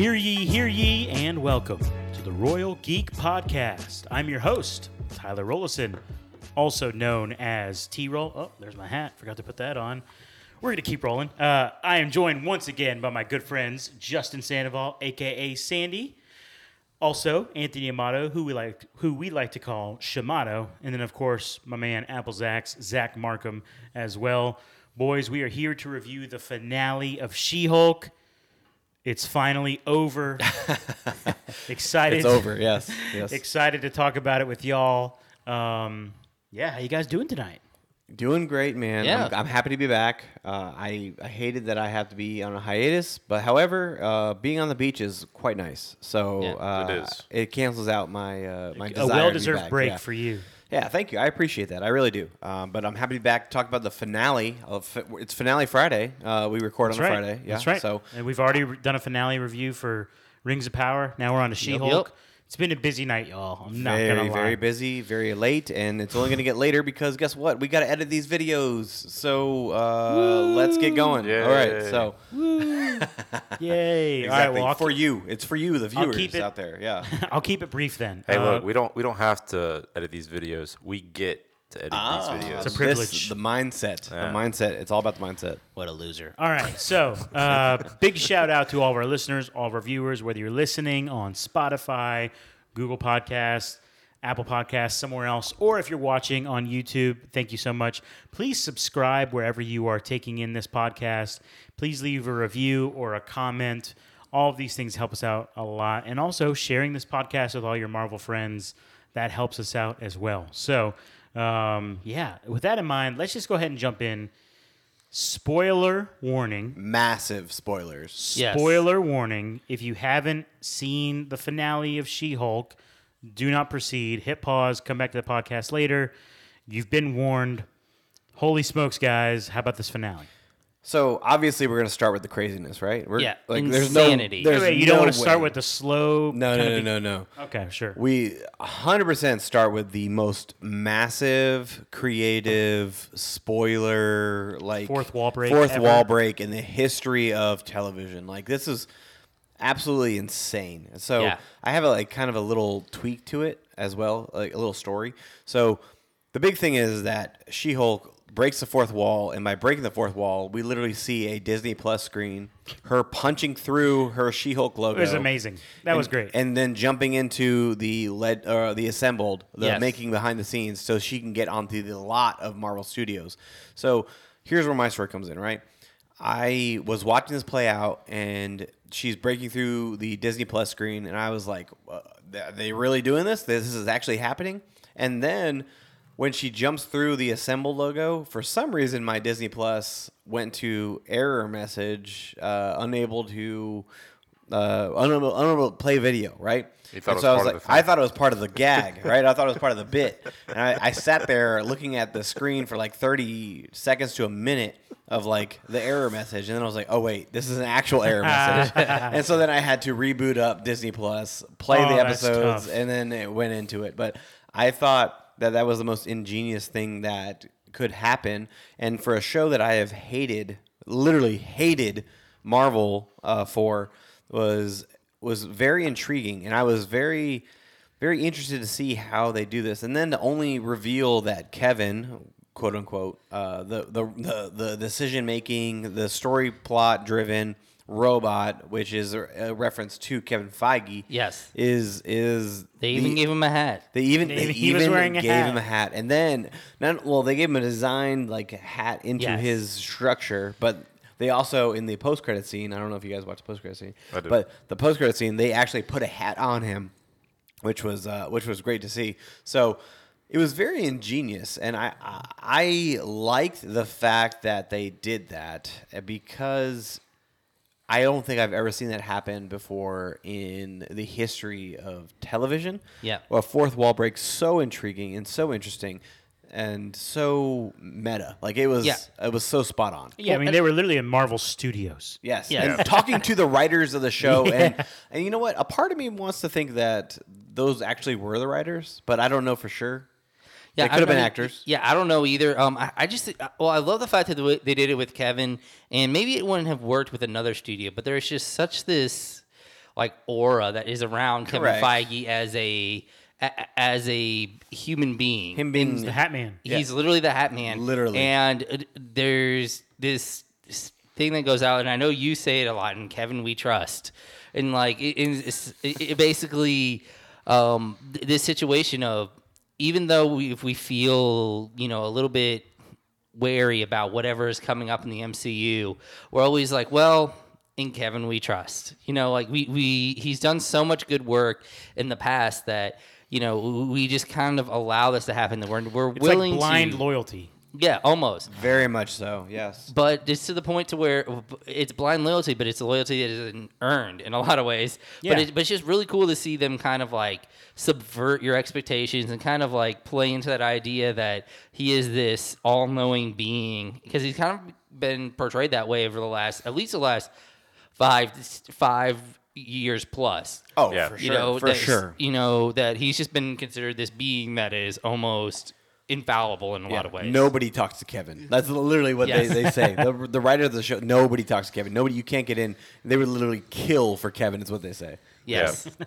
Hear ye, hear ye, and welcome to the Royal Geek Podcast. I'm your host, Tyler Rollison, also known as T Roll. Oh, there's my hat. Forgot to put that on. We're going to keep rolling. Uh, I am joined once again by my good friends, Justin Sandoval, aka Sandy. Also, Anthony Amato, who we like, who we like to call Shamato, and then of course my man Apple Zacks, Zach Markham, as well. Boys, we are here to review the finale of She-Hulk. It's finally over. excited. It's over. Yes. Yes. Excited to talk about it with y'all. Um, yeah, how you guys doing tonight? Doing great, man. Yeah. I'm, I'm happy to be back. Uh, I, I hated that I have to be on a hiatus, but however, uh, being on the beach is quite nice. So Yeah, uh, it is. It cancels out my uh, my desire to be well-deserved back. break yeah. for you. Yeah, thank you. I appreciate that. I really do. Um, but I'm happy to be back to talk about the finale of it's finale Friday. Uh, we record That's on a right. Friday. Yeah. That's right. So and we've already re- done a finale review for Rings of Power. Now we're on to She-Hulk. Yep. It's been a busy night, y'all. I'm not very gonna lie. very busy, very late, and it's only going to get later because guess what? We got to edit these videos. So uh, let's get going. All right. Yay. So Yay! exactly All right, well, I'll for keep, you, it's for you, the viewers keep it- out there. Yeah. I'll keep it brief then. Hey, Uh, look, we don't we don't have to edit these videos. We get to edit these videos. It's a This- privilege. the mindset. Yeah. The mindset. It's all about the mindset. What a loser. All right, so uh, big shout out to all of our listeners, all of our viewers, whether you're listening on Spotify, Google Podcasts, Apple Podcasts, somewhere else, or if you're watching on YouTube, thank you so much. Please subscribe wherever you are taking in this podcast. Please leave a review or a comment. All of these things help us out a lot. And also sharing this podcast with all your Marvel friends, that helps us out as well. So, um, yeah, with that in mind, let's just go ahead and jump in. Spoiler warning. Massive spoilers. Yes. Spoiler warning. If you haven't seen the finale of She Hulk, do not proceed. Hit pause, come back to the podcast later. You've been warned. Holy smokes, guys. How about this finale? So obviously we're gonna start with the craziness, right? We're, Yeah, There's insanity. no. There's Wait, you no don't want to start way. with the slow. No, no, no, be- no, no. Okay, sure. We 100% start with the most massive, creative, spoiler, like Fourth wall break fourth ever. wall break in the history of television. Like this is absolutely insane. So Yeah. I have a, like kind of a little tweak to it as well, like a little story. So the big thing is that She-Hulk breaks the fourth wall, and by breaking the fourth wall, we literally see a Disney Plus screen, her punching through her She-Hulk logo. it was amazing. That was great. And then jumping into the led uh, the assembled, the Yes. making behind the scenes, so she can get onto the lot of Marvel Studios. So here's where my story comes in, right? I was watching this play out, and she's breaking through the Disney Plus screen, and I was like, uh, "Are they really doing this? This is actually happening?" And then when she jumps through the assemble logo, for some reason my Disney Plus went to error message, uh, unable to uh, unable, unable to play video, right? You thought And it so I was was part like, of the I thought it was part of the gag, right? I thought it was part of the bit, and I, I sat there looking at the screen for like thirty seconds to a minute of like the error message, and then I was like, oh wait, this is an actual error message, and so then I had to reboot up Disney Plus, play Oh, the episodes, and then it went into it. But I thought that that was the most ingenious thing that could happen, and for a show that I have hated, literally hated Marvel uh, for, was was very intriguing, and I was very very interested to see how they do this, and then to only reveal that Kevin. "Quote unquote," uh, the the the, the decision making, the story plot driven robot, which is a, a reference to Kevin Feige. Yes. is is They even the- gave him a hat. they even They- they he was even wearing a gave hat. him a hat, and then not well, they gave him a designed like hat into Yes. his structure, but they also in the post credit scene. I don't know if you guys watched the post credit scene, I but the post credit scene they actually put a hat on him, which was uh, which was great to see. So it was very ingenious, and I I, I liked the fact that they did that uh, because I don't think I've ever seen that happen before in the history of television. Yeah. Well, fourth wall break so intriguing and so interesting and so meta. Like it was Yeah. it was so spot on. yeah, I mean, they were literally in Marvel Studios. Yes. Yeah. And talking to the writers of the show and and you know what? A part of me wants to think that those actually were the writers, but I don't know for sure. Yeah, They could have been know- actors. Yeah, I don't know either. Um, I, I just well, I love the fact that they did it with Kevin, and maybe it wouldn't have worked with another studio, but there's just such this like aura that is around Correct. Kevin Feige as a as a human being. Him being He's the Hat Man. He's literally the Hat Man. Literally. And uh, there's this, thing that goes out, and I know you say it a lot, and Kevin, we trust. And like, it, it's, it, it basically, um, th- this situation of even though we, if we feel, you know, a little bit wary about whatever is coming up in the MCU, we're always like, well, in Kevin we trust. You know, like we we he's done so much good work in the past that you know we just kind of allow this to happen. That we're we're It's willing like blind to loyalty. Yeah, almost. very much so. Yes. But it's to the point to where it's blind loyalty, but it's a loyalty that isn't earned in a lot of ways. Yeah. But, it, but it's just really cool to see them kind of like subvert your expectations and kind of like play into that idea that he is this all-knowing being because he's kind of been portrayed that way over the last, at least the last five five years plus. Oh, Yeah. for You sure. know, for sure. You know that he's just been considered this being that is almost infallible in a lot of ways. Nobody talks to Kevin. That's literally what Yes. they, they say. The, the writer of the show, nobody talks to Kevin. Nobody, you can't get in. They would literally kill for Kevin, is what they say. Yes.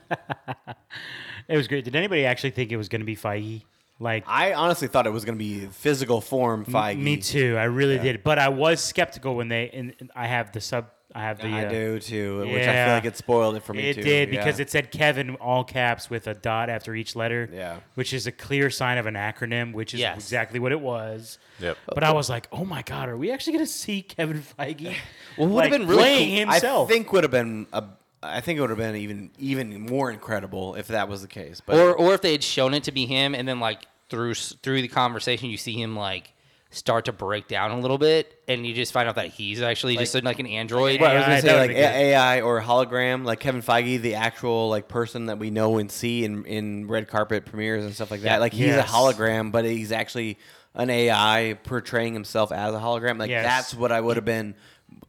It was great. Did anybody actually think it was going to be Feige? Like I honestly thought it was going to be physical form Feige. me too. I really did, but I was skeptical when they. And and I have the sub. I have the. I uh, do too, which I feel like it spoiled it for me It too. did because yeah. it said Kevin all caps with a dot after each letter. Yeah. Which is a clear sign of an acronym, which is Yes. exactly what it was. Yep. But I was like, oh my god, are we actually going to see Kevin Feige? Well, it would've like, been really playing cool- himself. I think would have been a. I think it would have been even even more incredible if that was the case. But or or if they had shown it to be him, and then like through through the conversation, you see him like start to break down a little bit, and you just find out that he's actually just like an android. Well, I was AI, gonna say that like would've good. AI or hologram, like Kevin Feige, the actual like person that we know and see in in red carpet premieres and stuff like that. Like he's Yes. a hologram, but he's actually an AI portraying himself as a hologram. Like Yes. that's what I would have been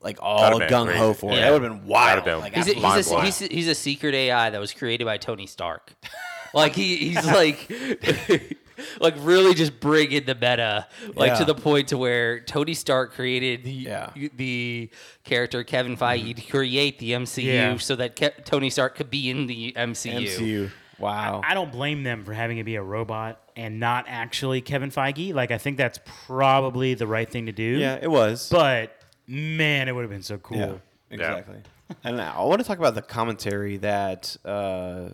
like all That'd have been gung ho crazy. for. Yeah. That would have been wild. That'd have been- Like, He's a, absolutely he's, a, mind-blowing. he's, a, he's a secret AI that was created by Tony Stark. like he, he's like like really just bringing the meta like Yeah. to the point to where Tony Stark created the Yeah. the character Kevin Feige to create the MCU Yeah. so that Ke- Tony Stark could be in the MCU. MCU. Wow. I don't blame them for having it be a robot and not actually Kevin Feige. Like I think that's probably the right thing to do. yeah, it was. But man, it would have been so cool. Yeah, exactly. and now I want to talk about the commentary that uh,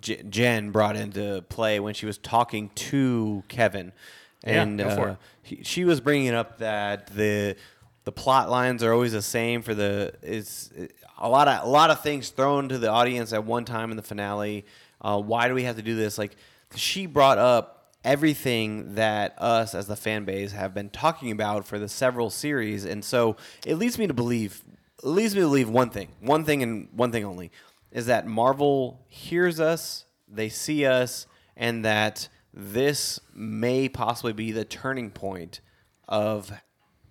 J- Jen brought into play when she was talking to Kevin, Yeah, and for uh, he, she was bringing up that the the plot lines are always the same for the it's a lot of a lot of things thrown to the audience at one time in the finale. Uh, why do we have to do this? Like she brought up everything that us as the fan base have been talking about for the several series, and so it leads me to believe, it leads me to believe one thing, one thing and one thing only, is that Marvel hears us, they see us, and that this may possibly be the turning point of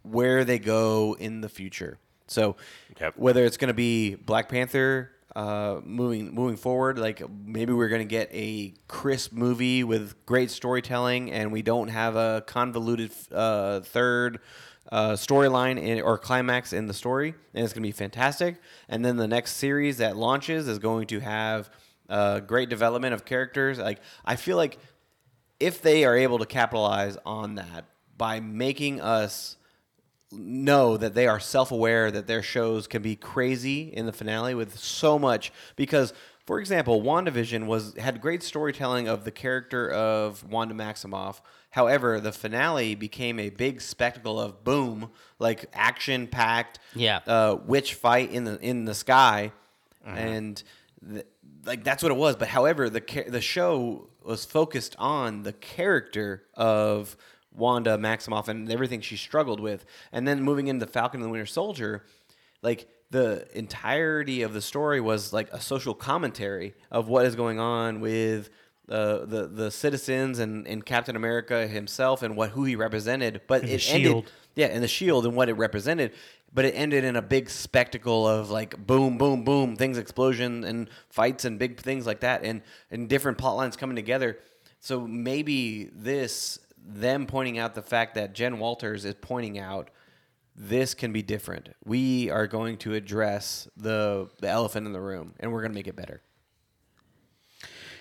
where they go in the future. So Yep. whether it's going to be Black Panther uh, moving moving forward, like maybe we're going to get a crisp movie with great storytelling, and we don't have a convoluted uh, third uh, storyline or climax in the story, and it's going to be fantastic. And then the next series that launches is going to have uh, great development of characters. Like I feel like if they are able to capitalize on that by making us know that they are self-aware that their shows can be crazy in the finale with so much because for example WandaVision was had great storytelling of the character of Wanda Maximoff. However the finale became a big spectacle of boom like action packed Yeah. uh, witch fight in the in the sky. And th- like that's what it was. But however the cha- the show was focused on the character of Wanda Maximoff and everything she struggled with. And then moving into Falcon and the Winter Soldier like the entirety of the story was like a social commentary of what is going on with uh, the the citizens and, and Captain America himself and what who he represented but And it the ended shield. yeah, and the shield and what it represented, but it ended in a big spectacle of like boom, boom, boom, things explosion and fights and big things like that, and and different plot lines coming together. So maybe this them pointing out the fact that Jen Walters is pointing out this can be different. We are going to address the the elephant in the room, and we're going to make it better.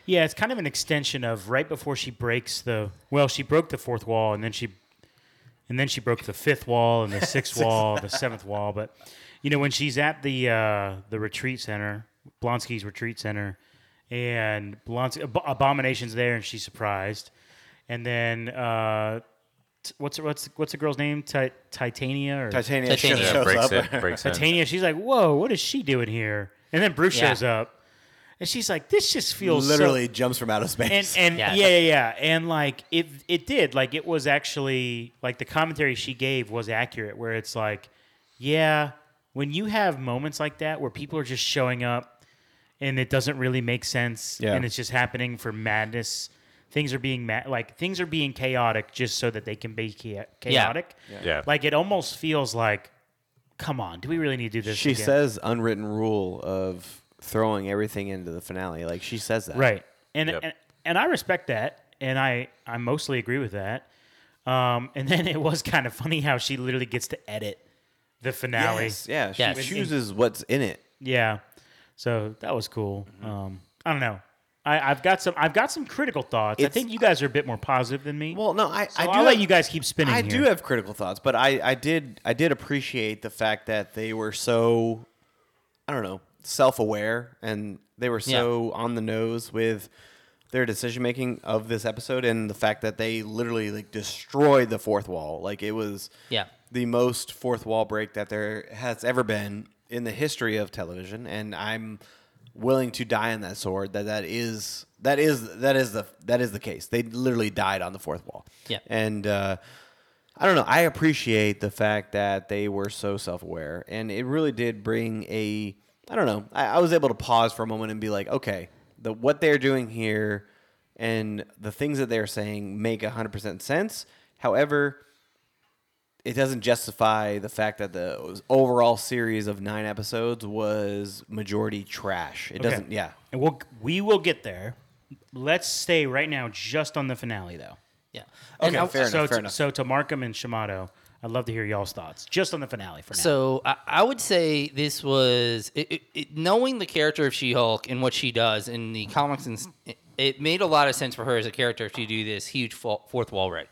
Yeah, it's kind of an extension of right before she breaks the well, she broke the fourth wall and then she and then she broke the fifth wall and the sixth wall, the seventh wall. But you know, when she's at the uh, the retreat center, Blonsky's retreat center, and Blonsky Ab- Abomination's there and she's surprised. And then uh, what's what's what's the girl's name? Ti- Titania or Titania, Titania. shows Yeah, breaks up. it, breaks in. Titania? She's like, "Whoa, what is she doing here?" And then Bruce Yeah. shows up, and she's like, "This just feels so- Literally jumps from outer and space. and Yeah. yeah. yeah, yeah, and like it, it did. Like it was actually like the commentary she gave was accurate. Where it's like, yeah, when you have moments like that where people are just showing up and it doesn't really make sense, Yeah. and it's just happening for madness. Things are being ma- like things are being chaotic just so that they can be cha- chaotic. Yeah. yeah. Like it almost feels like, come on, do we really need to do this? she again? says unwritten rule of throwing everything into the finale. Like she says that. Right. And, Yep. and and I respect that, and I I mostly agree with that. Um, and then it was kind of funny how she literally gets to edit the finale. Yes, yeah. She Yes. chooses what's in it. Yeah. So that was cool. Mm-hmm. Um, I don't know. I, I've got some. I've got some critical thoughts. I think you guys are a bit more positive than me. Well, no, I, so I do I'll let you guys keep spinning. I here. do have critical thoughts, but I, I did I did appreciate the fact that they were so I don't know self aware and they were so on the nose with their decision making of this episode and the fact that they literally like destroyed the fourth wall. Like it was Yeah. the most fourth wall break that there has ever been in the history of television, and I'm willing to die on that sword. That that is that is that is the that is the case. They literally died on the fourth wall. Yeah. and uh, I don't know. I appreciate the fact that they were so self aware, and it really did bring a. I don't know. I, I was able to pause for a moment and be like, okay, the what they're doing here and the things that they're saying make hundred percent sense. However, it doesn't justify the fact that the overall series of nine episodes was majority trash. It Okay. doesn't. Yeah. And we'll we will get there. Let's stay right now just on the finale though. Yeah. Okay, I- fair enough, so fair to, enough. So to Markham and Shamato, I'd love to hear y'all's thoughts just on the finale for now. So I, I would say this was it, it, it, knowing the character of She-Hulk and what she does in the comics, and s- it, made a lot of sense for her as a character to do this huge fourth wall break.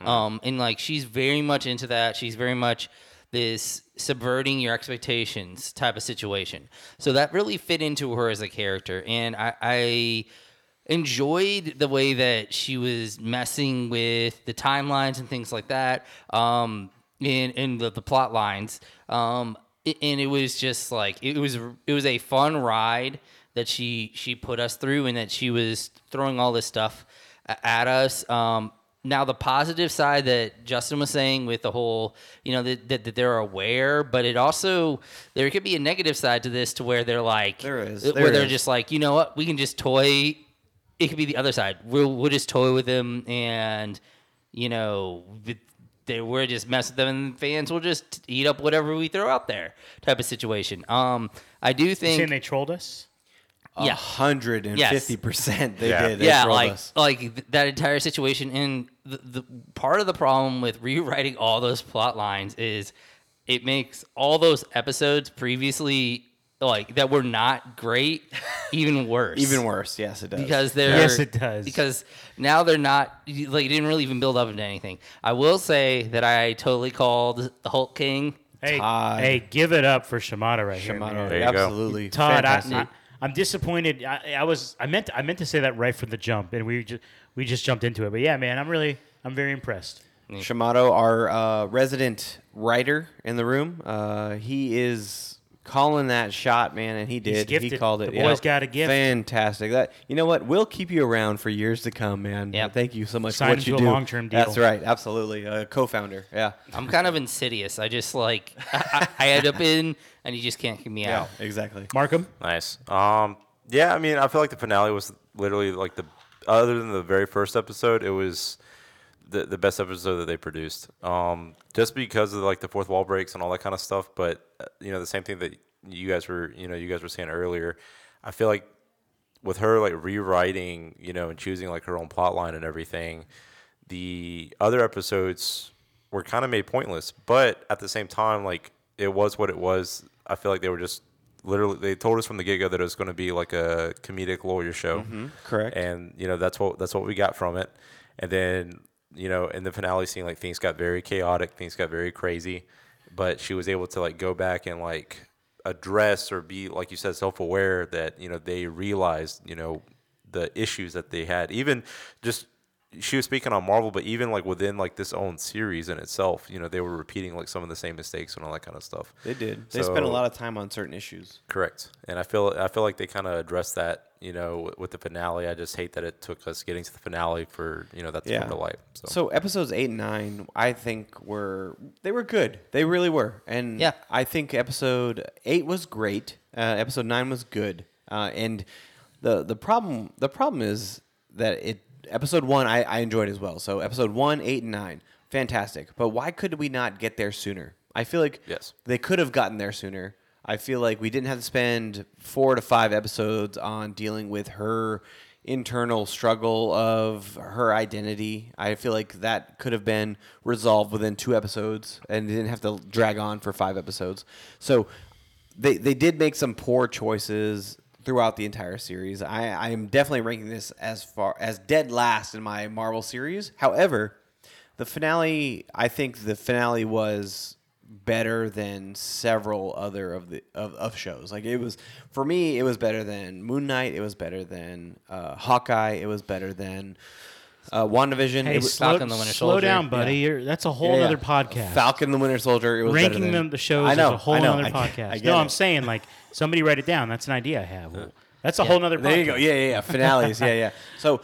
Um, and like she's very much into that. She's very much this subverting your expectations type of situation. So that really fit into her as a character, and I. I enjoyed the way that she was messing with the timelines and things like that um in in the, the plot lines um and it was just like it was it was a fun ride that she she put us through and that she was throwing all this stuff at us um now the positive side that Justin was saying with the whole, you know, that, that, that they're aware, but it also there could be a negative side to this to where they're like, There is, where there they're just like, you know what, we can just toy it could be the other side. We'll we'll just toy with them, and you know, they we're just mess with them, and fans will just eat up whatever we throw out there, type of situation. Um, I do You saying think, they trolled us? Yeah, hundred and fifty percent. They Yeah. did. They yeah, like us. like that entire situation, and the, the part of the problem with rewriting all those plot lines is it makes all those episodes previously like that were not great even worse. even worse. Yes, it does. because they're Yes, it does. because now they're not like it didn't really even build up into anything. I will say that I totally called the Hulk King. Hey, Todd. hey, give it up for Shamato right here. Shamato, man. There you go. absolutely. Todd, I, I, I'm disappointed. I, I was, I meant, I meant to say that right from the jump, and we just, we just jumped into it. But yeah, man, I'm really, I'm very impressed. Shamato, our uh, resident writer in the room, uh, he is calling that shot, man, and he did. He called it. The boy's got a gift. Fantastic. That you know what? We'll keep you around for years to come, man. Yep. Thank you so much Sign for him what you a do. long-term deal. That's right. Absolutely. A co-founder. Yeah. I'm kind of insidious. I just like I, I, I end up in and you just can't keep me Yeah. out. Exactly. Markham, Nice. Um, yeah, I mean, I feel like the finale was literally like the other than the very first episode, it was the the best episode that they produced. Um, just because of like the fourth wall breaks and all that kind of stuff. But uh, you know, the same thing that you guys were, you know, you guys were saying earlier. I feel like with her like rewriting, you know, and choosing like her own plot line and everything, the other episodes were kind of made pointless. But at the same time, like it was what it was. I feel like they were just literally they told us from the get go that it was going to be like a comedic lawyer show. correct. And you know that's what that's what we got from it. And then you know in the finale scene, like things got very chaotic, things got very crazy. But she was able to like go back and like address or be like you said self aware that you know they realized you know the issues that they had even just she was speaking on Marvel, but even like within like this own series in itself, you know, they were repeating like some of the same mistakes and all that kind of stuff. They did. They spent a lot of time on certain issues. Correct, and I feel I feel like they kind of addressed that, you know, with, with the finale. I just hate that it took us getting to the finale for you know that to Yeah. come to light. So, So episodes eight and nine, I think were they were good. They really were, and Yeah. I think episode eight was great. Uh, episode nine was good, uh, and the the problem the problem is that it episode one I, I enjoyed as well. So episode one, eight, and nine, fantastic. But why could we not get there sooner? I feel like Yes. they could have gotten there sooner. I feel like we didn't have to spend four to five episodes on dealing with her internal struggle of her identity. I feel like that could have been resolved within two episodes and didn't have to drag on for five episodes. So they they did make some poor choices throughout the entire series. I, I am definitely ranking this as far as dead last in my Marvel series. However, the finale, I think the finale was better than several other of the of, of shows. Like it was for me, it was better than Moon Knight. It was better than uh, Hawkeye. It was better than uh, WandaVision. Hey, it was, slow, Falcon the Winter Soldier. slow down, buddy. You're, that's a whole Yeah, other podcast. Falcon the Winter Soldier. It was Ranking than, them the shows I know, is a whole I know, other I get- podcast. I get no, it. I'm saying like somebody write it down. That's an idea I have. Well, that's a Yeah. whole other. There you go. Yeah, yeah, yeah. Finales. yeah, yeah. So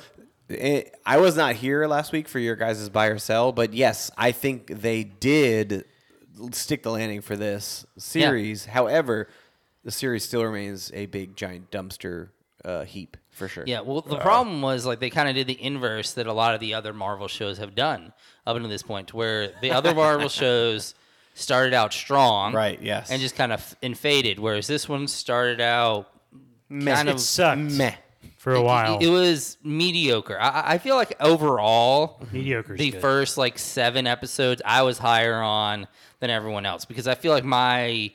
it, I was not here last week for your guys' buy or sell, but yes, I think they did stick the landing for this series. However, the series still remains a big giant dumpster uh, heap for sure. Yeah, well, the problem was like they kind of did the inverse that a lot of the other Marvel shows have done up until this point, where the other Marvel shows started out strong, Right, yes. and just kind of and faded, whereas this one started out Meh. kind It of sucked Meh. for a while. It, it was mediocre. I- I, I feel like overall, mediocre. the good. first like seven episodes I was higher on than everyone else because I feel like my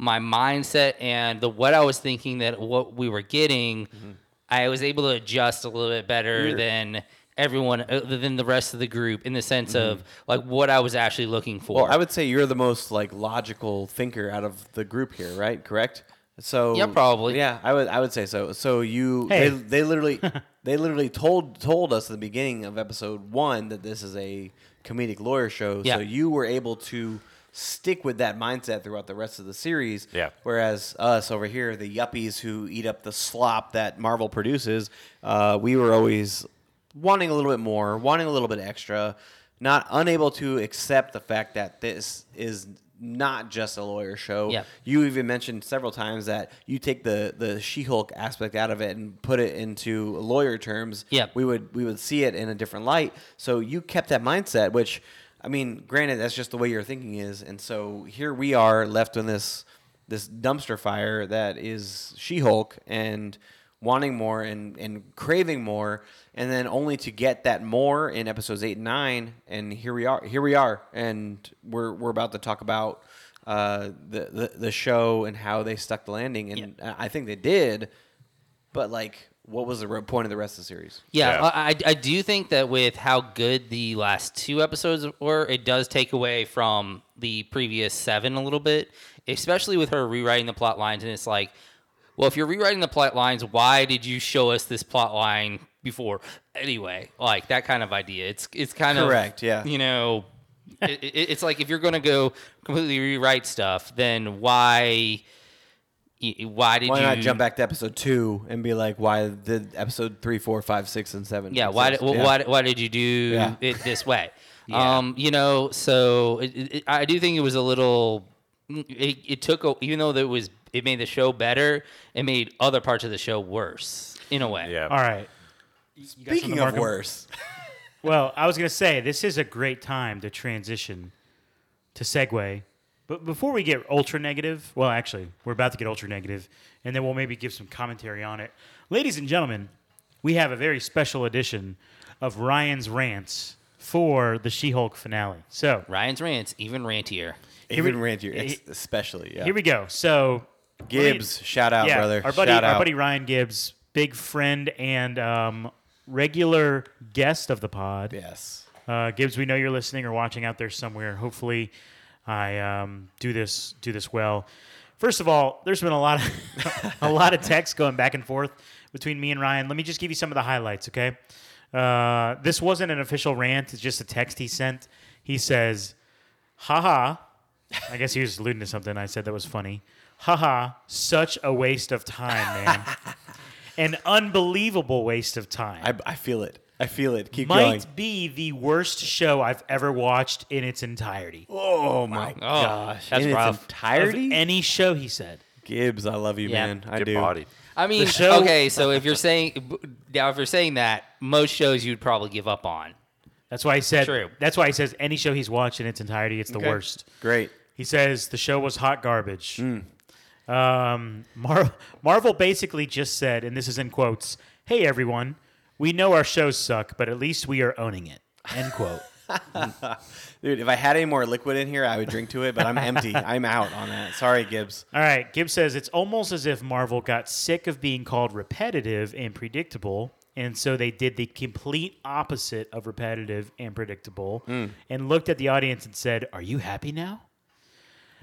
my mindset and the what I was thinking that what we were getting, Mm-hmm. I was able to adjust a little bit better than everyone uh, than the rest of the group in the sense of like what I was actually looking for. Mm-hmm. Well, I would say you're the most like logical thinker out of the group here, right? Correct. So Yeah, probably. Yeah, I would. I would say so. So you, Hey. they, they literally, they literally told told us at the beginning of episode one that this is a comedic lawyer show. Yeah. So you were able to stick with that mindset throughout the rest of the series. Yeah. Whereas us over here, the yuppies who eat up the slop that Marvel produces, uh, we were always wanting a little bit more, wanting a little bit extra, not unable to accept the fact that this is not just a lawyer show. Yeah. You even mentioned several times that you take the the She-Hulk aspect out of it and put it into lawyer terms. Yeah. We would we would see it in a different light. So you kept that mindset, which I mean, granted, that's just the way your thinking is, and so here we are left in this this dumpster fire that is She-Hulk and wanting more and, and craving more, and then only to get that more in episodes eight and nine. And here we are. Here we are, and we're we're about to talk about uh, the, the the show and how they stuck the landing, and I think they did. But like, what was the re- point of the rest of the series? Yeah, Yeah. I, I I do think that with how good the last two episodes were, it does take away from the previous seven a little bit, especially with her rewriting the plot lines. And it's like, well, if you're rewriting the plot lines, why did you show us this plot line before anyway? Like that kind of idea. It's it's kind of Correct, yeah. You know, it, it, it's like if you're going to go completely rewrite stuff, then why? Y- Why did Why you not jump back to episode two and be like, why did episode three, four, five, six, and seven? Yeah, why did, exist? wh- why, why did you do Yeah. it this way? Yeah. Um, you know, so it, it, I do think it was a little. It, it took, a, even though it was, it made the show better. It made other parts of the show worse in a way. Yeah. All right. You got Speaking something, of Markham? worse, Well, I was going to say this is a great time to transition to segue. But before we get ultra negative, well, actually, we're about to get ultra negative, and then we'll maybe give some commentary on it. Ladies and gentlemen, we have a very special edition of Ryan's Rants for the She-Hulk finale. So Ryan's rants even rantier. Even we- Rantier, ex- especially. Yeah. here we go. So Gibbs, shout out, yeah, brother. our buddy, shout our out. buddy Ryan Gibbs, big friend and um, regular guest of the pod. Yes. Uh, Gibbs, we know you're listening or watching out there somewhere. Hopefully, I um, do this do this well. First of all, there's been a lot of a lot of text going back and forth between me and Ryan. Let me just give you some of the highlights, okay? Uh, this wasn't an official rant; it's just a text he sent. He says, "Haha." I guess he was alluding to something I said that was funny. Haha, such a waste of time, man. An unbelievable waste of time I, I feel it. I feel it. Keep going. might going. be the worst show I've ever watched in its entirety. Oh my Oh, gosh. that's In rough. its Of entirety? any show, he said. Gibbs, I love you, Yeah. man. I Get do. bodied. I mean, show- okay, so if you're saying now, if you're saying that, most shows you'd probably give up on. That's why he said. True. That's why he says any show he's watched in its entirety, it's the Okay. worst. Great. He says the show was hot garbage. Um, Mar- Marvel basically just said, and this is in quotes, "Hey everyone, we know our shows suck, but at least we are owning it." End quote. Dude, if I had any more liquid in here, I would drink to it, but I'm empty. I'm out on that. Sorry, Gibbs. All right, Gibbs says it's almost as if Marvel got sick of being called repetitive and predictable, and so they did the complete opposite of repetitive and predictable, hmm. and looked at the audience and said, "Are you happy now?"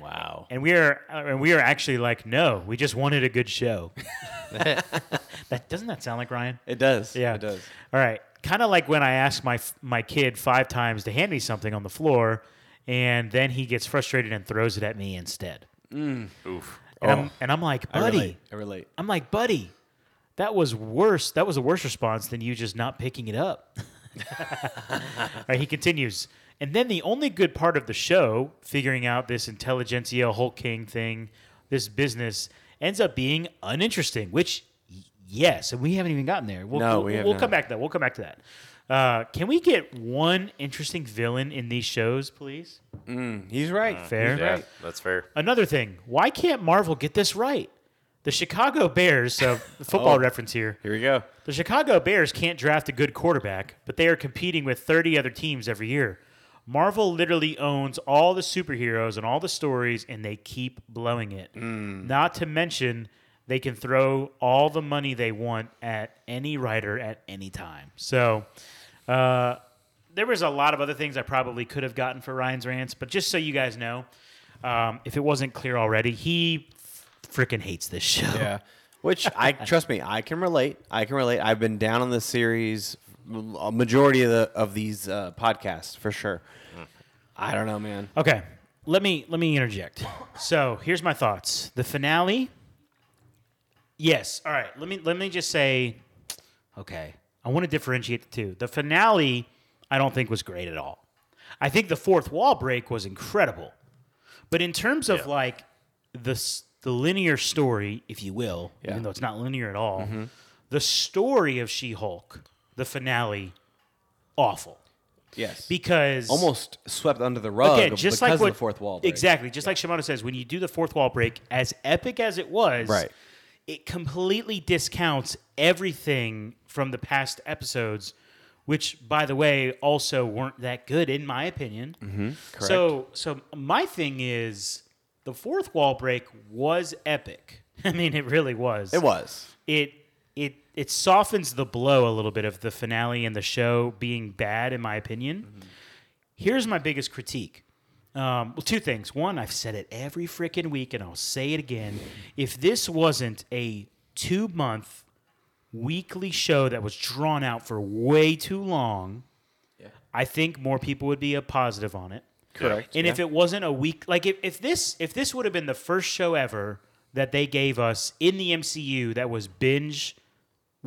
Wow. And we are, uh, and we are actually like, "No, we just wanted a good show." that doesn't that sound like Ryan? It does. Yeah, It does. All right, kind of like when I ask my my kid five times to hand me something on the floor, and then he gets frustrated and throws it at me instead. Oof. And, I'm, and I'm like, I buddy, relate. I relate. I'm like, buddy, that was worse. That was a worse response than you just not picking it up. All right, he continues. And then the only good part of the show, figuring out this Intelligencia Hulk King thing, this business, ends up being uninteresting, which, yes, and we haven't even gotten there. We'll, No, we'll, we have we'll not. come back to that. We'll come back to that. Uh, can we get one interesting villain in these shows, please? He's right. Fair. Yeah, that's fair. Another thing, why can't Marvel get this right? The Chicago Bears, so football Oh. reference here. Here we go. The Chicago Bears can't draft a good quarterback, but they are competing with 30 other teams every year. Marvel literally owns all the superheroes and all the stories, and they keep blowing it. Not to mention, they can throw all the money they want at any writer at any time. So, uh, there was a lot of other things I probably could have gotten for Ryan's rants, but just so you guys know, um, if it wasn't clear already, he freaking hates this show. Yeah. Which I trust me, I can relate. I can relate. I've been down on the series a majority of the of these uh, podcasts for sure. I don't know, man. Okay, let me let me interject. So here's my thoughts. The finale. Yes. All right. Let me let me just say. Okay, I want to differentiate the two. The finale, I don't think was great at all. I think the fourth wall break was incredible, but in terms of Yeah. like the the linear story, if you will, Yeah. even though it's not linear at all, the story of She-Hulk, the finale, awful Yes. because Almost swept under the rug again, just because like of what the fourth wall. break. Exactly, just like Shamato says, when you do the fourth wall break, as epic as it was, Right. it completely discounts everything from the past episodes, which, by the way, also weren't that good in my opinion. Mm-hmm. So, so my thing is, the fourth wall break was epic. I mean, it really was. It was. It it softens the blow a little bit of the finale and the show being bad, in my opinion. Here's my biggest critique. Um, well, two things. One, I've said it every freaking week, and I'll say it again. If this wasn't a two month weekly show that was drawn out for way too long, I think more people would be a positive on it. Correct. And if it wasn't a week, like if, if this if this would have been the first show ever that they gave us in the MCU that was binge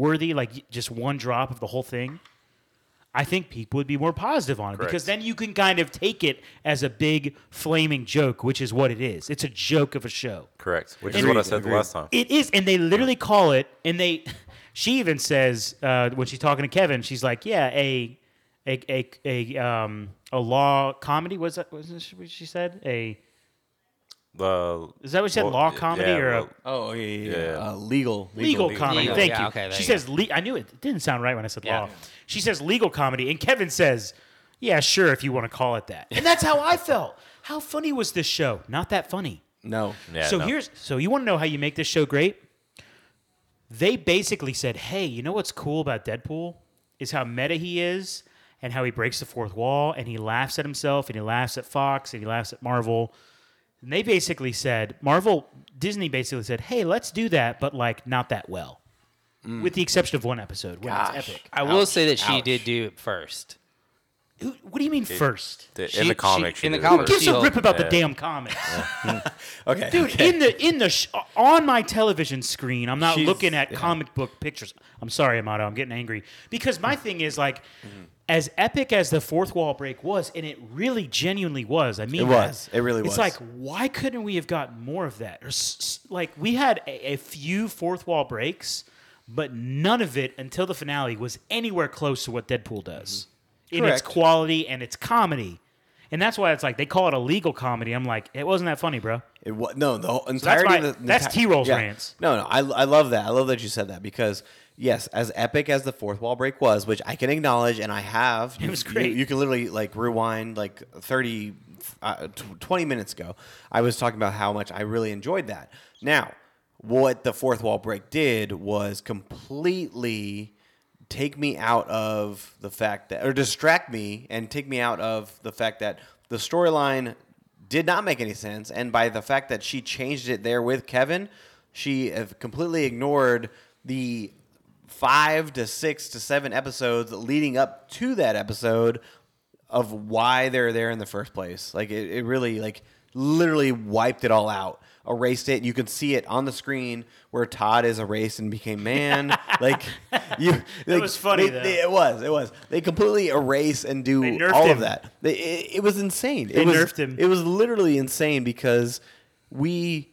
worthy, like just one drop of the whole thing, I think people would be more positive on it because then you can kind of take it as a big flaming joke, which is what it is. It's a joke of a show. Correct. Which is what I said the last time. It is, and they literally call it, and they. She even says uh, when she's talking to Kevin, she's like, "Yeah, a, a, a, a, um, a law comedy." Was that? Was she said? A The is that what she said? well, law comedy yeah, or a well, Oh yeah, yeah, yeah. Yeah. Uh, legal, legal, legal, comedy? Legal, Thank yeah, you. okay, there she you says, le- "I knew it. It didn't sound right when I said Yeah. law." She says legal comedy, and Kevin says, Yeah, sure, if you want to call it that. And that's how I felt. How funny was this show? Not that funny. No. Yeah, so no. here's so you want to know how you make this show great? They basically said, "Hey, you know what's cool about Deadpool is how meta he is and how he breaks the fourth wall and he laughs at himself and he laughs at Fox and he laughs at Marvel." And they basically said, Marvel Disney basically said, "Hey, let's do that, but like not that well." With the exception of one episode when Gosh. it's epic. I will Ouch. say that she Ouch. did do it first. Who- What do you mean first? The- She- in the comics, she in the comics, first. Gives a rip about the damn comics. Okay. Dude, okay. in the in the sh- on my television screen, I'm not She's- looking at yeah. comic book pictures. I'm sorry, Amato. I'm getting angry because my thing is like, Mm-hmm. As epic as the fourth wall break was, and it really genuinely was. I mean, It was. It really It's was. It's like, why couldn't we have gotten more of that? Or s- like, we had a, a few fourth wall breaks, but none of it until the finale was anywhere close to what Deadpool does mm-hmm. in its quality and its comedy. And that's why it's like they call it a legal comedy. I'm like, it wasn't that funny, bro. It was no the whole entirety. my- of the, the that's T-Roll's rants. No, no, I, I love that. I love that you said that because yes, as epic as the fourth wall break was, which I can acknowledge, and I have. It you- was great. You, can literally like rewind like thirty, uh, tw- 20 minutes ago. I was talking about how much I really enjoyed that. Now, what the fourth wall break did was completely take me out of the fact that or distract me and take me out of the fact that the storyline did not make any sense. And by the fact that she changed it there with Kevin she completely ignored the 5 to 6 to 7 episodes leading up to that episode of why they're there in the first place. Like it, it really like literally wiped it all out erased it you can see it on the screen where todd is erased and became man like you like, was funny, they- they- it was it was they completely erase and do They all him. of that they, it, it was insane They it was nerfed him. it was literally insane because we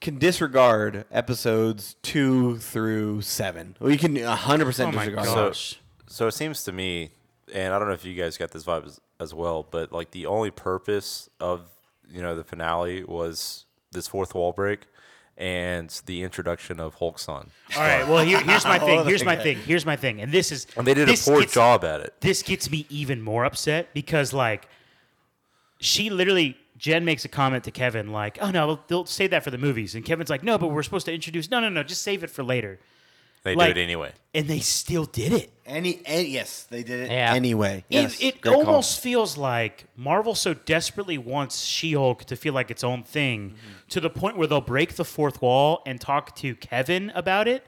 can disregard episodes two through seven we can 100% Oh disregard God. them. Gosh. So it seems to me, and I don't know if you guys got this vibe as, as well, but like the only purpose of you know the finale was this fourth wall break and the introduction of Hulk's son. All right. Well, here, here's my thing. Here's my thing. Here's my thing. And this is And they did a poor gets- job at it. This gets me even more upset because like she literally Jen makes a comment to Kevin like, "Oh no, they'll save that for the movies." And Kevin's like, "No, but we're supposed to introduce." No, no, no, just save it for later. They like- did it anyway. And they still did it. Any, any yes, they did it Yeah. anyway. Yes, it it good call. almost feels like Marvel so desperately wants She-Hulk to feel like its own thing Mm-hmm. to the point where they'll break the fourth wall and talk to Kevin about it,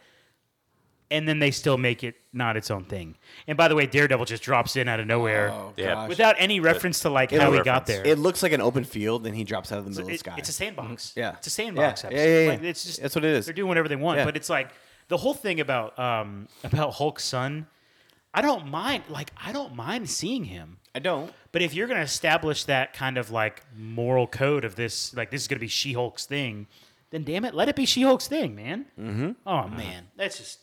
and then they still make it not its own thing. And by the way, Daredevil just drops in out of nowhere Oh, Yeah. gosh. without any reference to like It- how he no got there. it looks like an open field, and he drops out of the middle It- of the sky. It's a sandbox. Yeah. it's a sandbox. Yeah. episode. Yeah, yeah, yeah. Like, it's just That's what it is. They're doing whatever they want, Yeah. but it's like the whole thing about um about Hulk's son. I don't mind. Like I don't mind seeing him. I don't. But if you're going to establish that kind of like moral code of this, like this is going to be She Hulk's thing, then damn it, let it be She Hulk's thing, man. Mm-hmm. Oh man, that's just.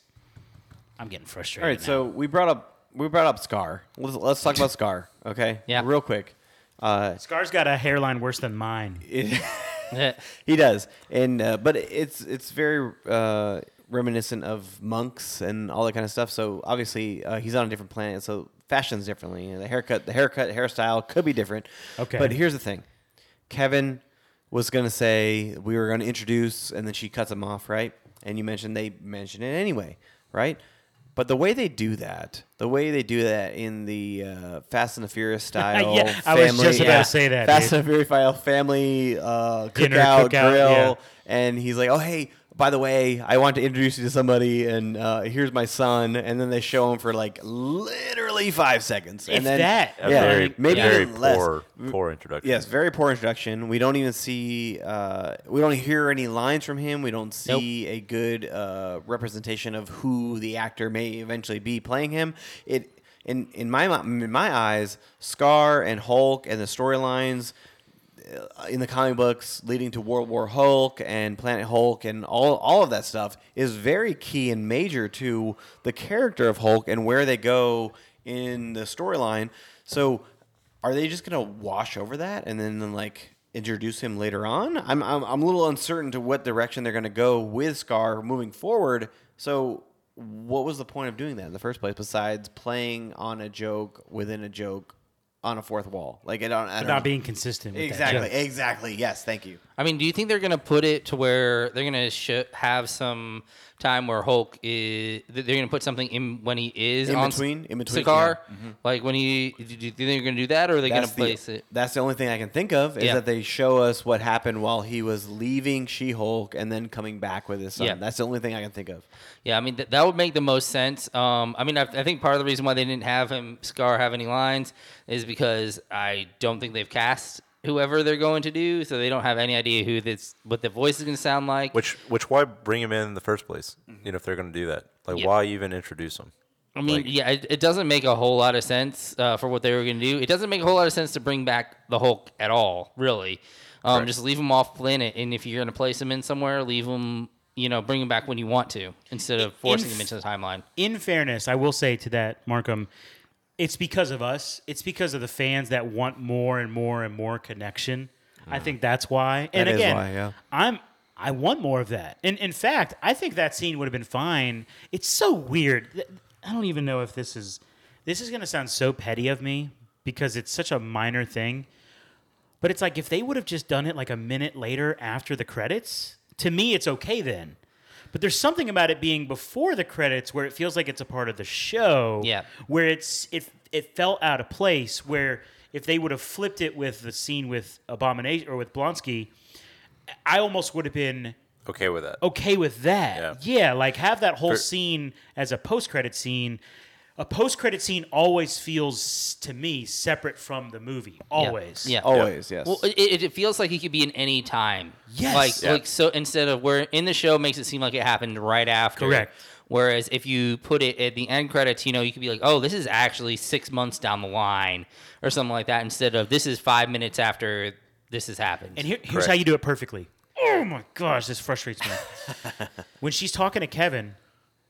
I'm getting frustrated. All right, now. so we brought up we brought up Skaar. Let's, let's talk about Skaar, okay? Yeah. real quick. Uh, Skaar's got a hairline worse than mine. it, he does, and uh, but it's it's very uh, reminiscent of monks and all that kind of stuff. So obviously uh, he's on a different planet, so fashion's differently. And the haircut, the haircut, hairstyle could be different. Okay. but here's the thing: Kevin was gonna say we were gonna introduce, and then she cuts him off, right? And you mentioned they mentioned it anyway, right? But the way they do that, the way they do that in the uh, Fast and the Furious style, Yeah, I was just about to to say that, Fast dude. and the Furious style family uh, Dinner, cookout, cookout, grill, yeah. And he's like, "Oh, hey, by the way, I want to introduce you to somebody, and uh, here's my son." And then they show him for like literally five seconds, If and then that. Yeah, very, maybe very even less. poor, poor introduction. Yes, very poor introduction. We don't even see, uh, we don't hear any lines from him. We don't see a good uh, representation of who the actor may eventually be playing him. It in in my in my eyes, Skaar and Hulk and the storylines in the comic books leading to World War Hulk and Planet Hulk and all all of that stuff is very key and major to the character of Hulk and where they go in the storyline. So are they just gonna wash over that and then like introduce him later on? I'm I'm, I'm a little uncertain to what direction they're gonna go with Skaar moving forward. So what was the point of doing that in the first place besides playing on a joke within a joke on a fourth wall. Like it on I don't not know. being consistent. With exactly, That exactly. Yes, thank you. I mean, do you think they're gonna put it to where they're gonna sh- have some time where Hulk is? They're gonna put something in when he is In on between? In between, Sakaar, yeah. Mm-hmm. like when he. Do you think they're gonna do that, or are they gonna That's the, place it? That's the only thing I can think of is Yeah. that they show us what happened while he was leaving She-Hulk and then coming back with his son. Yeah. That's the only thing I can think of. Yeah, I mean th- that would make the most sense. Um, I mean, I, I think part of the reason why they didn't have him Skaar have any lines is because I don't think they've cast whoever they're going to do, so they don't have any idea who this what the voice is going to sound like. Which which why bring him in in the first place? You know, if they're going to do that, like Yeah. why even introduce him? I mean, like- yeah, it, it doesn't make a whole lot of sense uh, for what they were going to do. It doesn't make a whole lot of sense to bring back the Hulk at all, really. Um, Right. Just leave him off planet, and if you're going to place him in somewhere, leave him. You know, bring him back when you want to, instead of forcing him f- into the timeline. in fairness, I will say to that, Markham, it's because of us. It's because of the fans that want more and more and more connection. I think that's why. And That is again, why, yeah. I'm I want more of that. And in fact, I think that scene would have been fine. It's so weird. I don't even know if this is this is going to sound so petty of me because it's such a minor thing. But it's like if they would have just done it like a minute later after the credits, to me it's okay then. But there's something about it being before the credits where it feels like it's a part of the show. Yeah. Where it's it it felt out of place. Where if they would have flipped it with the scene with Abomination or with Blonsky, I almost would have been Okay with that? okay with that. Yeah. Yeah, like have that whole For- scene as a post credit scene. A post credit scene always feels to me separate from the movie. Always. Yeah. Always, yes. Well, it, it feels like he could be in any time. Yes. Like Yeah. like so instead of where in the show makes it seem like it happened right after. Correct. Whereas if you put it at the end credits, you know, you could be like, oh, this is actually six months down the line or something like that, instead of this is five minutes after this has happened. And here, here's Correct. how you do it perfectly. Oh my gosh, this frustrates me. when she's talking to Kevin,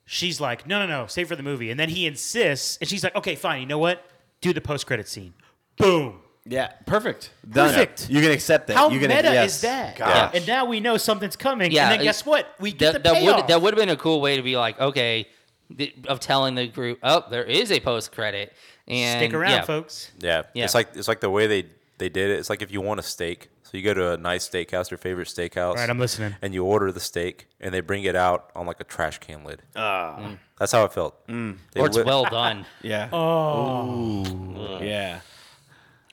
she's like, "No, no, no, save for the movie." And then he insists, and she's like, "Okay, fine. You know what? Do the post credit scene." Boom. yeah, perfect. Done. Perfect. You can accept that. How you can, meta yes. is that? Gosh. And now we know something's coming. Yeah, and then guess what? We get that, the that payoff. would that would have been a cool way to be like, okay, th- of telling the group, oh, there is a post credit, and Stick around, yeah. folks. Yeah. Yeah. It's like it's like the way they they did it. It's like if you want a steak, so you go to a nice steakhouse, your favorite steakhouse. All right, I'm listening. And you order the steak, and they bring it out on like a trash can lid. Ah. That's how it felt. They or it's lit- well done. Yeah. Oh, Yeah.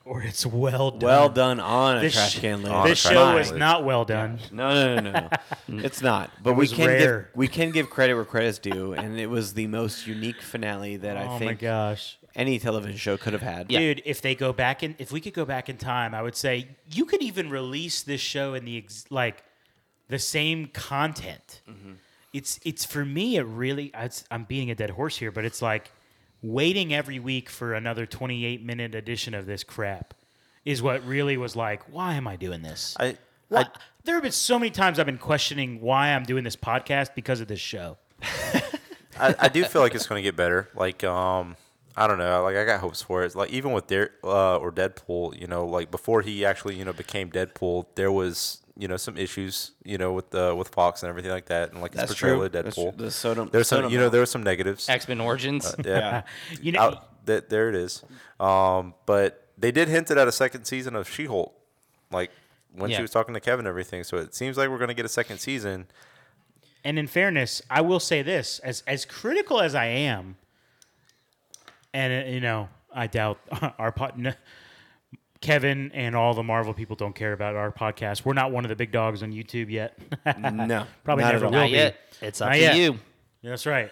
or it's well done. Well done on a This trash sh- can lid. On a This trash show can was lid. not well done. No, no, no, no, no. it's not. But we can rare. give we can give credit where credit's due, and it was the most unique finale that I think. oh my think gosh. Any television show could have had. Dude, if they go back in, if we could go back in time, I would say you could even release this show in the ex, like the same content. It's it's for me. It really. It's, I'm beating a dead horse here, but it's like waiting every week for another 28 minute edition of this crap is what really was like. Why am I doing this? I, Why- I there have been so many times I've been questioning why I'm doing this podcast because of this show. I, I do feel like it's going to get better. Like, um, I don't know. Like, I got hopes for it. Like, even with Dare, uh, or Deadpool, you know, like before he actually, you know, became Deadpool, there was, you know, some issues, you know, with the with Fox and everything like that, and like his That's portrayal true. of That's Deadpool. true. The Sodom- There's some, Sodom you know, there were some negatives. X Men Origins. yeah. You know, Out, th- there it is. Um, but they did hint it at a second season of She-Hulk, like when Yeah. she was talking to Kevin and everything. So it seems like we're going to get a second season. and in fairness, I will say this: as as critical as I am, and uh, you know, I doubt our pod, n- Kevin and all the Marvel people don't care about our podcast. We're not one of the big dogs on YouTube yet. No, Probably not never at all. will Not be. yet. It's up Not to yet. you. That's right.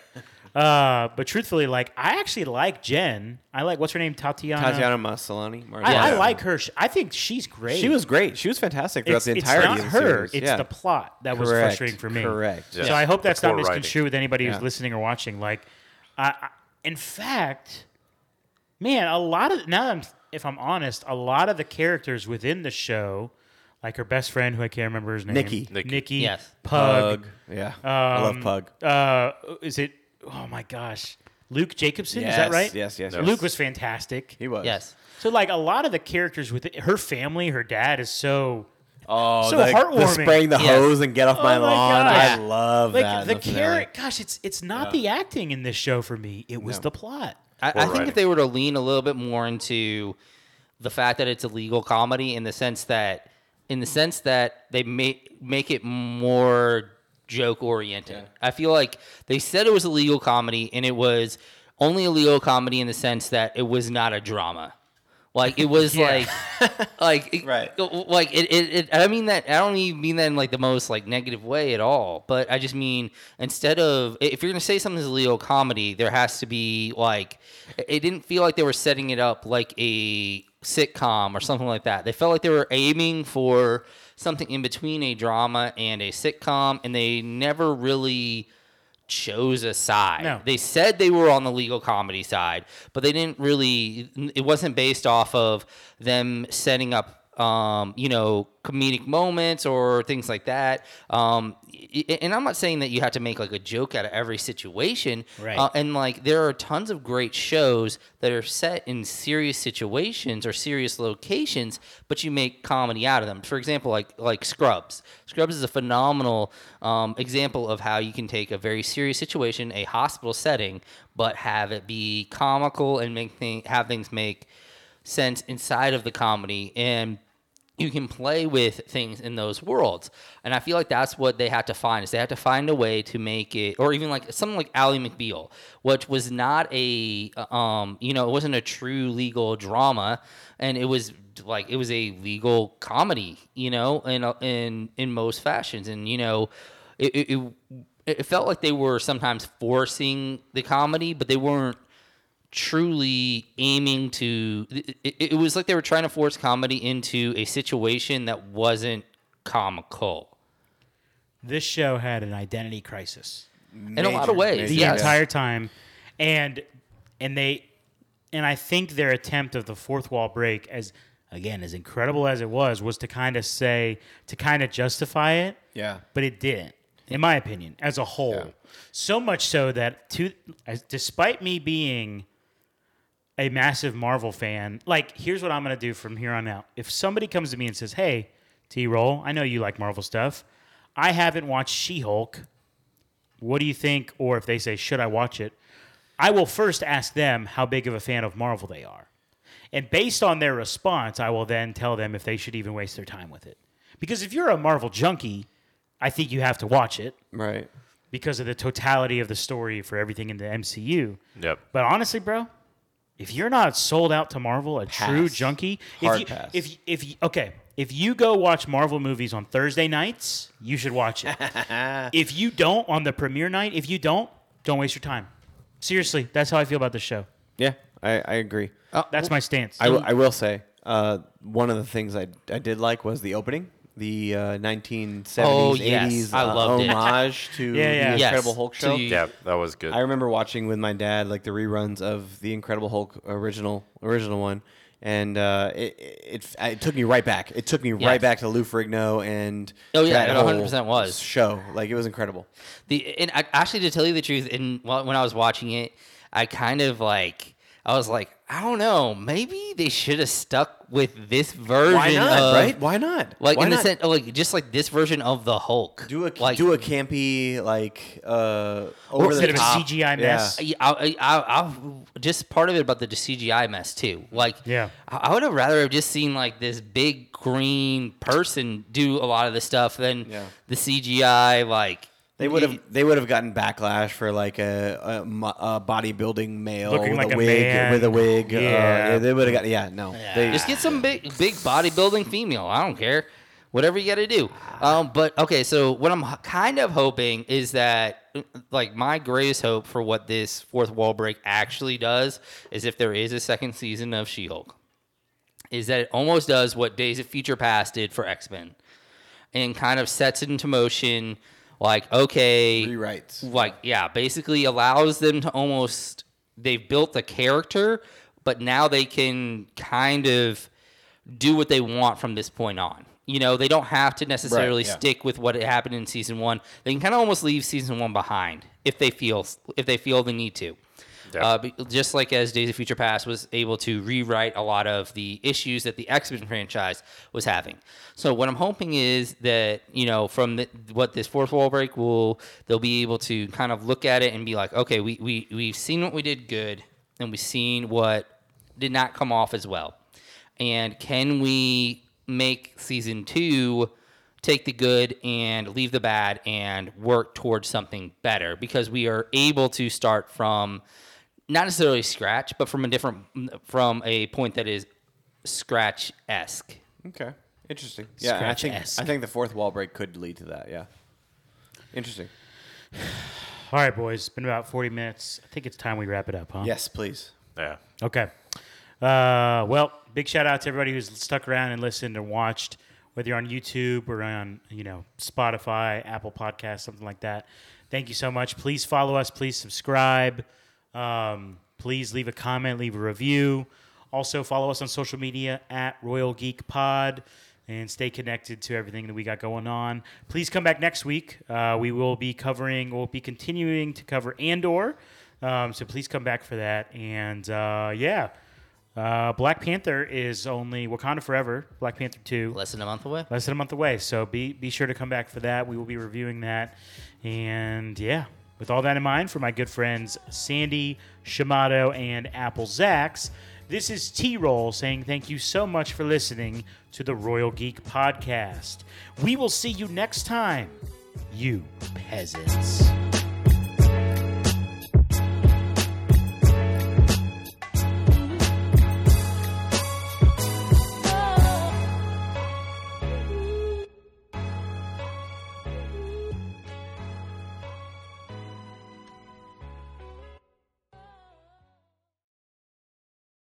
Uh, but truthfully, like I actually like Jen. I like what's her name, Tatiana. Tatiana Maslany. I, I like her. I think she's great. She was great. She was fantastic throughout It's, the entire. it's not of her. series. It's yeah. the plot that was frustrating for me. Correct. Yeah. So I hope that's not poor writing. misconstrued with anybody who's Yeah. listening or watching. Like, I, I, in fact, man, a lot of now that I'm, if I'm honest, a lot of the characters within the show, like her best friend, who I can't remember his name, Nikki. Nikki. Nikki, Yes. Pug, Pug. Yeah. I love um, Pug. Uh, is it? Oh my gosh, Luke Jacobson. is that Yes, right? yes, yes, yes. Luke was fantastic. He was. Yes. So like a lot of the characters with her family, her dad is so Oh, So the, the heartwarming. spraying the Yes. hose and get off my Oh my lawn. gosh. I love like that. in the finale. character. Gosh, it's it's not the acting in this show for me. It was No. the plot. I, I think if they were to lean a little bit more into the fact that it's a legal comedy in the sense that in the sense that they make make it more joke oriented. I feel like they said it was a legal comedy and it was only a legal comedy in the sense that it was not a drama. Like it was Yeah. like like it- Right. like it, it, it I mean that I don't even mean that in like the most like negative way at all. But I just mean instead of if you're gonna say something's a legal comedy, there has to be like it didn't feel like they were setting it up like a sitcom or something like that. They felt like they were aiming for something in between a drama and a sitcom, and they never really chose a side. No. They said they were on the legal comedy side, but they didn't really. It wasn't based off of them setting up, um, you know, comedic moments or things like that. Um, and I'm not saying that you have to make like a joke out of every situation. Right. Uh, and like there are tons of great shows that are set in serious situations or serious locations, but you make comedy out of them. For example, like like Scrubs. Scrubs is a phenomenal um, example of how you can take a very serious situation, a hospital setting, but have it be comical and make thing, have things make sense inside of the comedy and you can play with things in those worlds. And i feel like that's what they had to find is they had to find a way to make it or even like something like ally mcbeal which was not a um you know it wasn't a true legal drama and it was like it was a legal comedy you know in in in most fashions. And you know it, it it felt like they were sometimes forcing the comedy but they weren't truly aiming to it, it, it was like they were trying to force comedy into a situation that wasn't comical This show had an identity crisis in a lot of ways the yes. entire time, and and they and I think their attempt of the fourth wall break, as again as incredible as it was, was to kind of say to kind of justify it. Yeah. but it didn't, in my opinion, as a whole. Yeah. So much so that to as, despite me being a massive Marvel fan, like here's what I'm gonna do from here on out. If somebody comes to me and says, "Hey, T Roll, I know you like Marvel stuff. I haven't watched She Hulk. What do you think?" Or if they say, "Should I watch it?" I will first ask them how big of a fan of Marvel they are. And based on their response, I will then tell them if they should even waste their time with it. Because if you're a Marvel junkie, I think you have to watch it Right. because of the totality of the story for everything in the MCU. Yep. But honestly, bro, if you're not sold out to Marvel, a true Pass. junkie, Hard if you, pass. if if okay, if you go watch Marvel movies on Thursday nights, you should watch it. if you don't on the premiere night, if you don't, don't waste your time. Seriously, that's how I feel about the show. Yeah, I, I agree. That's my stance. I, w- I will say uh, one of the things I, I did like was the opening, the uh, 1970s, Oh, yes. 80s I uh, loved it. homage to Yeah, yeah. the Yes. Incredible Hulk To show. the- Yeah, that was good. I remember watching with my dad like the reruns of the Incredible Hulk original original one, and uh, it, it it took me right back. It took me Yeah. right back to Lou Ferrigno and Oh, yeah, that it whole 100% was. show. Like it was incredible. The and I, actually, to tell you the truth, in well, when I was watching it, I kind of like I was like, I don't know, maybe they should have stuck with this version. Why not? of, right? Why not? Like Why in the sense, like just like this version of the Hulk. do a like do a campy like uh over Instead the of a top CGI Yeah. mess. I, I, I, I, just part of it about the CGI mess too. Like, Yeah. I, I would have rather have just seen like this big green person do a lot of the stuff than Yeah. the CGI. Like, They would have they would have gotten backlash for like a, a, a bodybuilding male Looking with like a a wig man. with a wig. uh, Yeah. Yeah, they would have got yeah no. They, just get some big, big bodybuilding female. I don't care. Whatever you got to do. Um, but okay, so what I'm kind of hoping is that, like, my greatest hope for what this fourth wall break actually does is if there is a second season of She Hulk, is that it almost does what Days of Future Past did for X Men and kind of sets it into motion. Like, okay, rewrites. like yeah basically allows them to almost they've built the character but now they can kind of do what they want from this point on you know they don't have to necessarily yeah. stick with what happened in season one they can kind of almost leave season one behind if they feel if they feel the need to Yeah. uh, just like as Days of Future Past was able to rewrite a lot of the issues that the X Men franchise was having. So what I'm hoping is that you know from the, what this fourth wall break will they'll be able to kind of look at it and be like, okay, we we we've seen what we did good and we've seen what did not come off as well. And can we make season two take the good and leave the bad and work towards something better? Because we are able to start from not necessarily scratch, but from a different from a point that is scratch esque. Okay. Interesting. Yeah, and I think Scratch-esque. I think the fourth wall break could lead to that. Yeah. Interesting. All right, boys. It's been about 40 minutes. I think it's time we wrap it up, huh? Yes, please. Yeah. Okay. Uh, well, big shout out to everybody who's stuck around and listened and watched, whether you're on YouTube or on, you know, Spotify, Apple Podcasts, something like that. Thank you so much. Please follow us. Please subscribe. Um, please leave a comment, leave a review. Also, follow us on social media at Royal Geek Pod and stay connected to everything that we got going on. Please come back next week. Uh, we will be covering, we'll be continuing to cover Andor. Um, so please come back for that. And uh, yeah, uh, Black Panther is only Wakanda Forever, Black Panther 2 Less than a month away. less than a month away. So be be sure to come back for that. We will be reviewing that. And yeah, with all that in mind, for my good friends Sandy, Shamato, and Apple Zax, this is T Roll saying thank you so much for listening to the Royal Geek Podcast. We will see you next time, you peasants.